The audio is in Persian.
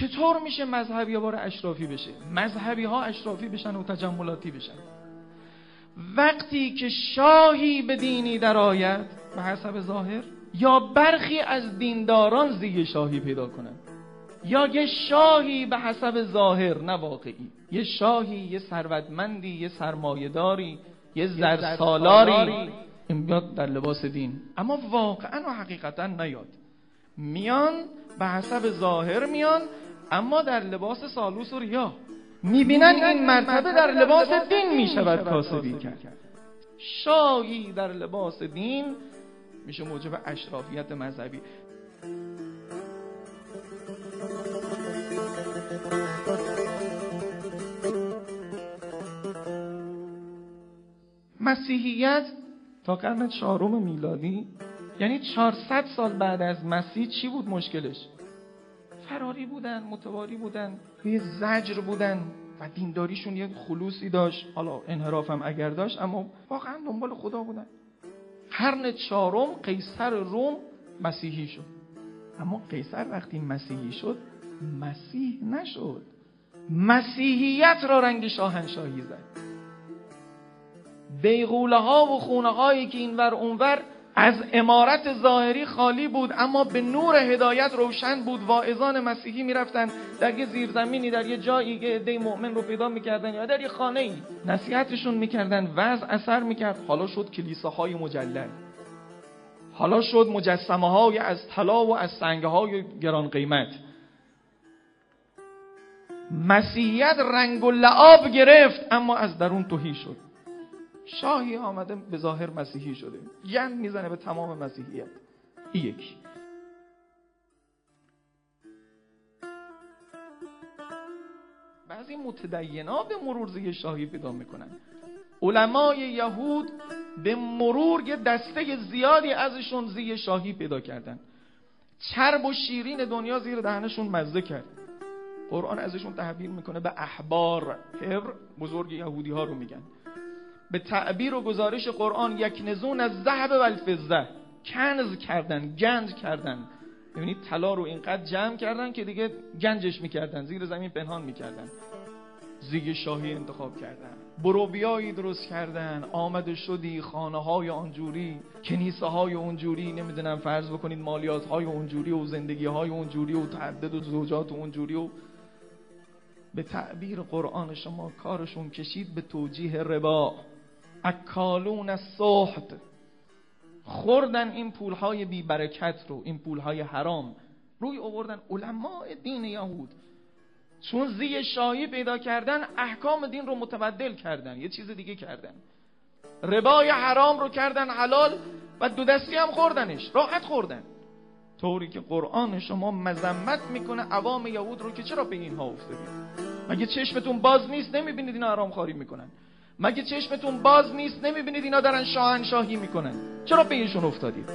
چطور میشه مذهبی بار اشرافی بشه؟ مذهبی ها اشرافی بشن و تجملاتی بشن. وقتی که شاهی به دینی درآید به حسب ظاهر یا برخی از دینداران زی شاهی پیدا کنند. یا یه شاهی به حسب ظاهر نه واقعی. یه شاهی یه ثروتمندی یه سرمایهداری یه زرسالاری. این بیاد در لباس دین. اما واقعا و حقیقتا نیاد. میان به حسب ظاهر میان اما در لباس سالوس و ریا. می‌بینن این مرتبه در لباس دین می‌شود کاسبی کرد. شاهی در لباس دین میشه موجب اشرافیت مذهبی. مسیحیت تا قرن چهارم میلادی یعنی 400 سال بعد از مسیح چی بود مشکلش؟ فراری بودن متواری بودن یه زجر بودن و دینداریشون یه خلوصی داشت. حالا انحرافم اگر داشت اما واقعا دنبال خدا بودن. قرن چهارم قیصر روم مسیحی شد. اما قیصر وقتی مسیحی شد مسیح نشد. مسیحیت را رنگ شاهنشاهی زد. بیغوله ها و خونه هایی که اینور اونور از امارت ظاهری خالی بود اما به نور هدایت روشن بود. واعظان مسیحی می‌رفتن در یه زیرزمینی در یه جایی که عده مؤمن رو پیدا می‌کردن یا در یه خانه ای نصیحتشون می‌کردن وضع اثر می‌کرد. حالا شد کلیساهای مجلل. حالا شد مجسمه های از طلا و از سنگ های گران قیمت. مسیحیت رنگ و لعاب گرفت اما از درون توهی شد. شاهی آمده به ظاهر مسیحی شده. گند می‌زنه به تمام مسیحیت. یکی. بعضی متدینا به مرور زی شاهی پیدا می‌کنن. علمای یهود به مرور یه دسته زیادی ازشون زی شاهی پیدا کردن. چرب و شیرین دنیا زیر دهنشون مزه کرد. قرآن ازشون تحبیر می‌کنه به احبار. هبر بزرگ یهودی ها رو میگن. به تعبیر و گزارش قرآن یک نزون از ذهب و الفضه. کنز کردن گنج کردن. ببینید طلا رو اینقدر جمع کردن که دیگه گنجش می‌کردن زیر زمین پنهان می‌کردن. زیگ شاهی انتخاب کردن. بروبیایی درست کردن. آمده شدی خانه های آنجوری. کنیسه های اونجوری نمی‌دونم فرض بکنید مالیات های اونجوری و زندگی های اونجوری و تعدد و زوجات اونجوری و به تعبیر قرآن شما کارشون کشید به توجیه ربا. اکالون سحت خوردن این پولهای بی برکت رو این پولهای حرام. روی آوردن علماء دین یهود. چون زی شاهی پیدا کردن احکام دین رو متبدل کردن. یه چیز دیگه کردن. ربای حرام رو کردن حلال و دو دستی هم خوردنش. راحت خوردن. طوری که قرآن شما مذمت می‌کنه عوام یهود رو که چرا به اینها افتادید؟ مگه چشمتون باز نیست؟ نمی‌بینید اینا حرام خاری می‌کنن. مگه چشمتون باز نیست؟ نمی‌بینید اینا دارن شاهنشاهی می‌کنن. چرا به اینشون افتادید؟